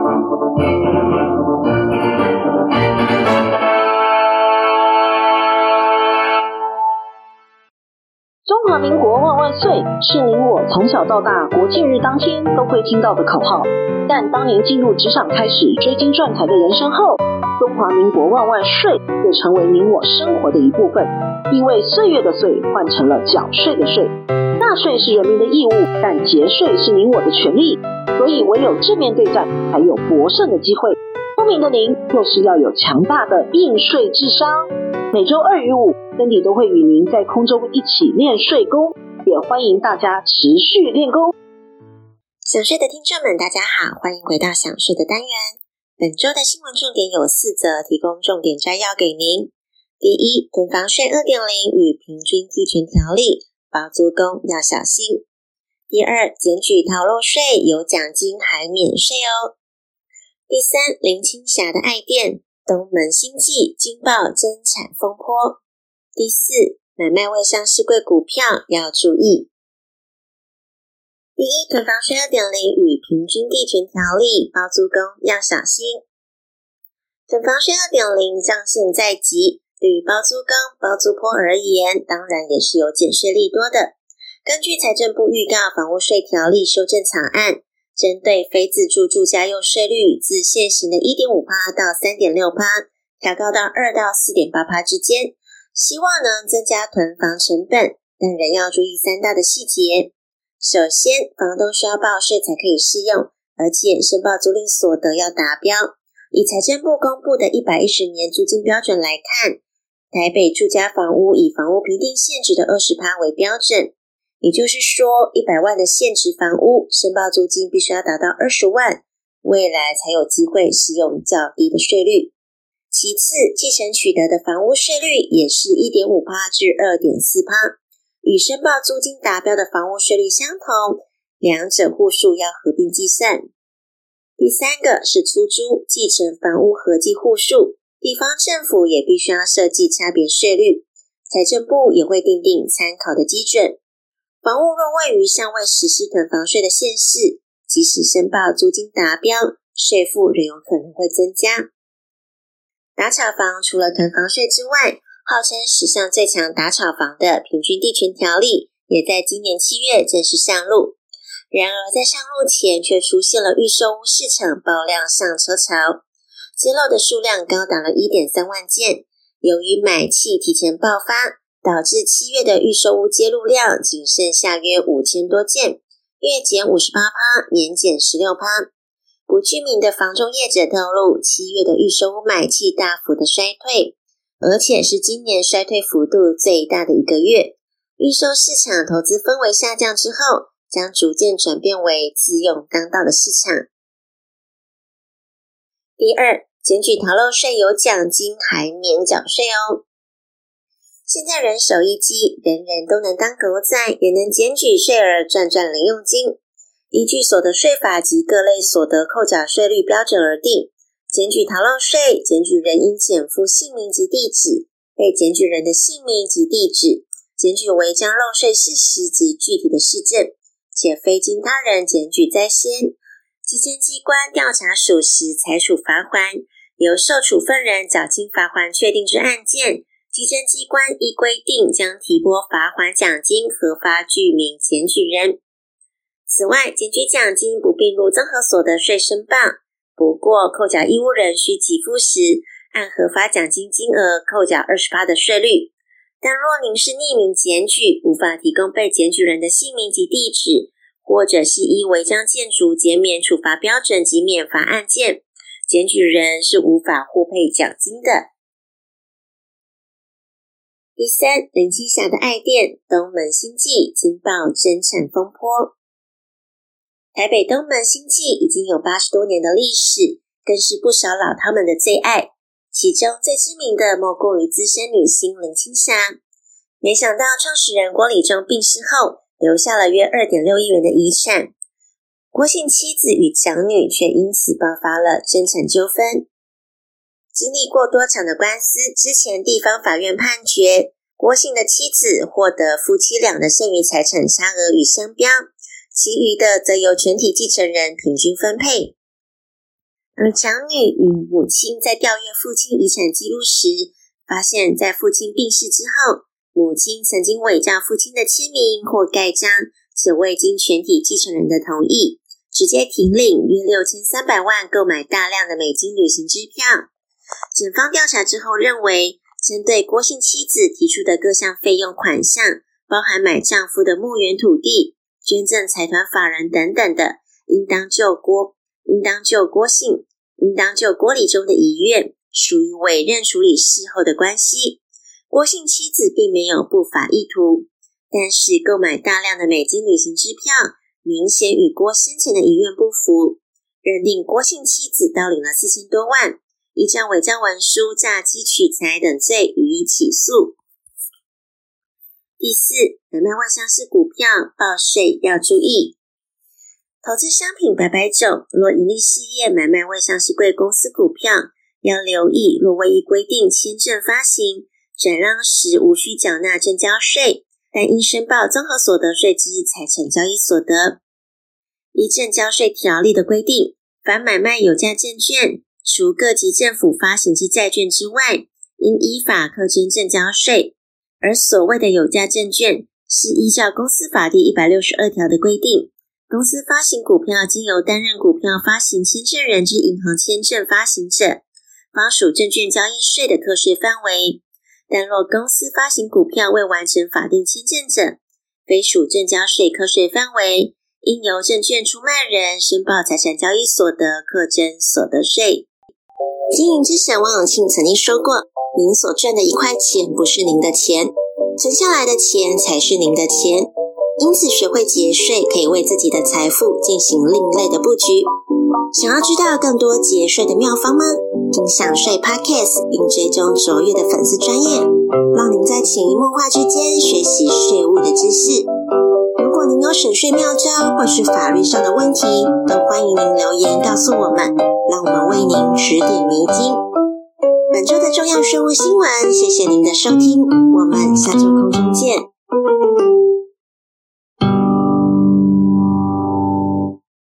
中华民国万万岁是您我从小到大国庆日当天都会听到的口号，但当年进入职场开始追金赚财的人生后，中华民国万万岁就成为您我生活的一部分，因为岁月的岁换成了缴税的税。纳税是人民的义务，但节税是您我的权利，所以唯有正面对战，才有博胜的机会。聪明的您，就是要有强大的应税智商。每周二与五，森迪都会与您在空中一起练税功，也欢迎大家持续练功。想睡的听众们，大家好，欢迎回到想睡的单元。本周的新闻重点有四则，提供重点摘要给您。第一，囤房税二点零与平均地权条例，包租公要小心。第二，检举逃漏税有奖金还免税哦。第三，林青霞的爱店东门星际惊爆增产风波。第四，买卖未上市柜股票要注意。第一，囤房税二点零与平均地权条例，包租公要小心。囤房税二点零上限在即，对于包租公、包租婆而言，当然也是有减税利多的。根据财政部预告房屋税条例修正草案，针对非自住住家用税率，自现行的一点五趴到三点六趴，调高到二到四点八趴之间，希望能增加囤房成本，但仍要注意三大的细节。首先，房东需要报税才可以适用，而且申报租赁所得要达标。以财政部公布的一百一十年租金标准来看，台北住家房屋以房屋评定现值的二十趴为标准，也就是说，一百万的现值房屋申报租金必须要达到二十万，未来才有机会适用较低的税率。其次，继承取得的房屋税率也是一点五趴至二点四趴。与申报租金达标的房屋税率相同，两者户数要合并计算。第三个是出租继承房屋合计户数，地方政府也必须要设计差别税率，财政部也会订定参考的基准。房屋若位于尚未实施囤房税的县市，即使申报租金达标，税负仍有可能会增加。打炒房除了囤房税之外，号称史上最强打炒房的平均地权条例，也在今年七月正式上路。然而，在上路前却出现了预售屋市场爆量上车潮，揭露的数量高达了一点三万件。由于买气提前爆发，导致七月的预售屋揭露量仅剩下约五千多件，月减五十八趴，年减十六趴。不具名的房仲业者透露，七月的预售屋买气大幅的衰退。而且是今年衰退幅度最大的一个月，预售市场投资氛围下降之后，将逐渐转变为自用当道的市场。第二，检举逃漏税有奖金，还免缴税哦。现在人手一机，人人都能当狗仔，也能检举税额赚赚零用金。依据所得税法及各类所得扣缴税率标准而定。检举逃漏税，检举人应检附姓名及地址，被检举人的姓名及地址，检举违章漏税事实及具体的事证，且非经他人检举在先，稽征机关调查属实才处罚锾，由受处分人缴清罚锾确定之案件，稽征机关依规定将提拨罚款奖金核发具名检举人。此外，检举奖金不并入综合所得税申报。不过，扣缴义务人需给付时，按核发奖金金额扣缴二十八的税率。但若您是匿名检举，无法提供被检举人的姓名及地址，或者是依违章建筑减免处罚标准及免罚案件，检举人是无法获配奖金的。第三，林青霞的爱店东门星际惊爆争产风波。台北东门星际已经有八十多年的历史，更是不少老饕们的最爱。其中最知名的莫过于资深女星林青霞。没想到创始人郭礼中病逝后，留下了约二点六亿元的遗产。郭姓妻子与长女却因此爆发了争产纠纷。经历过多场的官司，之前地方法院判决郭姓的妻子获得夫妻俩的剩余财产差额与商标。其余的则由全体继承人平均分配。而长女与母亲在调阅父亲遗产记录时，发现，在父亲病逝之后，母亲曾经伪造父亲的签名或盖章，且未经全体继承人的同意，直接提领约六千三百万购买大量的美金旅行支票。检方调查之后认为，针对郭姓妻子提出的各项费用款项，包含买丈夫的墓园土地、捐赠财团法人等等的，应当就郭，应当就郭姓，应当就郭礼中的遗愿，属于委任处理事后的关系。郭姓妻子并没有不法意图，但是购买大量的美金旅行支票，明显与郭生前的遗愿不符，认定郭姓妻子盗领了四千多万。依照伪造文书、诈欺取财等罪予以起诉。第四，买卖外县市股票报税要注意。投资商品百百种，若盈利事业买卖外县市贵公司股票，要留意，若未依规定签证发行、转让时无需缴纳证交税，但应申报综合所得税之财产交易所得。依证交税条例的规定，凡买卖有价证券，除各级政府发行之债券之外，应依法课征证交税。而所谓的有价证券，是依照公司法第一百六十二条的规定，公司发行股票经由担任股票发行签证人之银行签证发行者，方属证券交易税的课税范围。但若公司发行股票未完成法定签证者，非属证交税课税范围，应由证券出卖人申报财产交易所得课征所得税。经营之神王永庆曾经说过：“您所赚的一块钱不是您的钱，存下来的钱才是您的钱。因此，学会节税可以为自己的财富进行另类的布局。想要知道更多节税的妙方吗？听享税 Podcast，并追踪卓越的粉丝专业，让您在潜移默化之间学习税务的知识。如果您有省税妙招或是法律上的问题，都欢迎您留言告诉我们。”让我们为您指点迷津。本周的重要税务新闻，谢谢您的收听，我们下周空中见。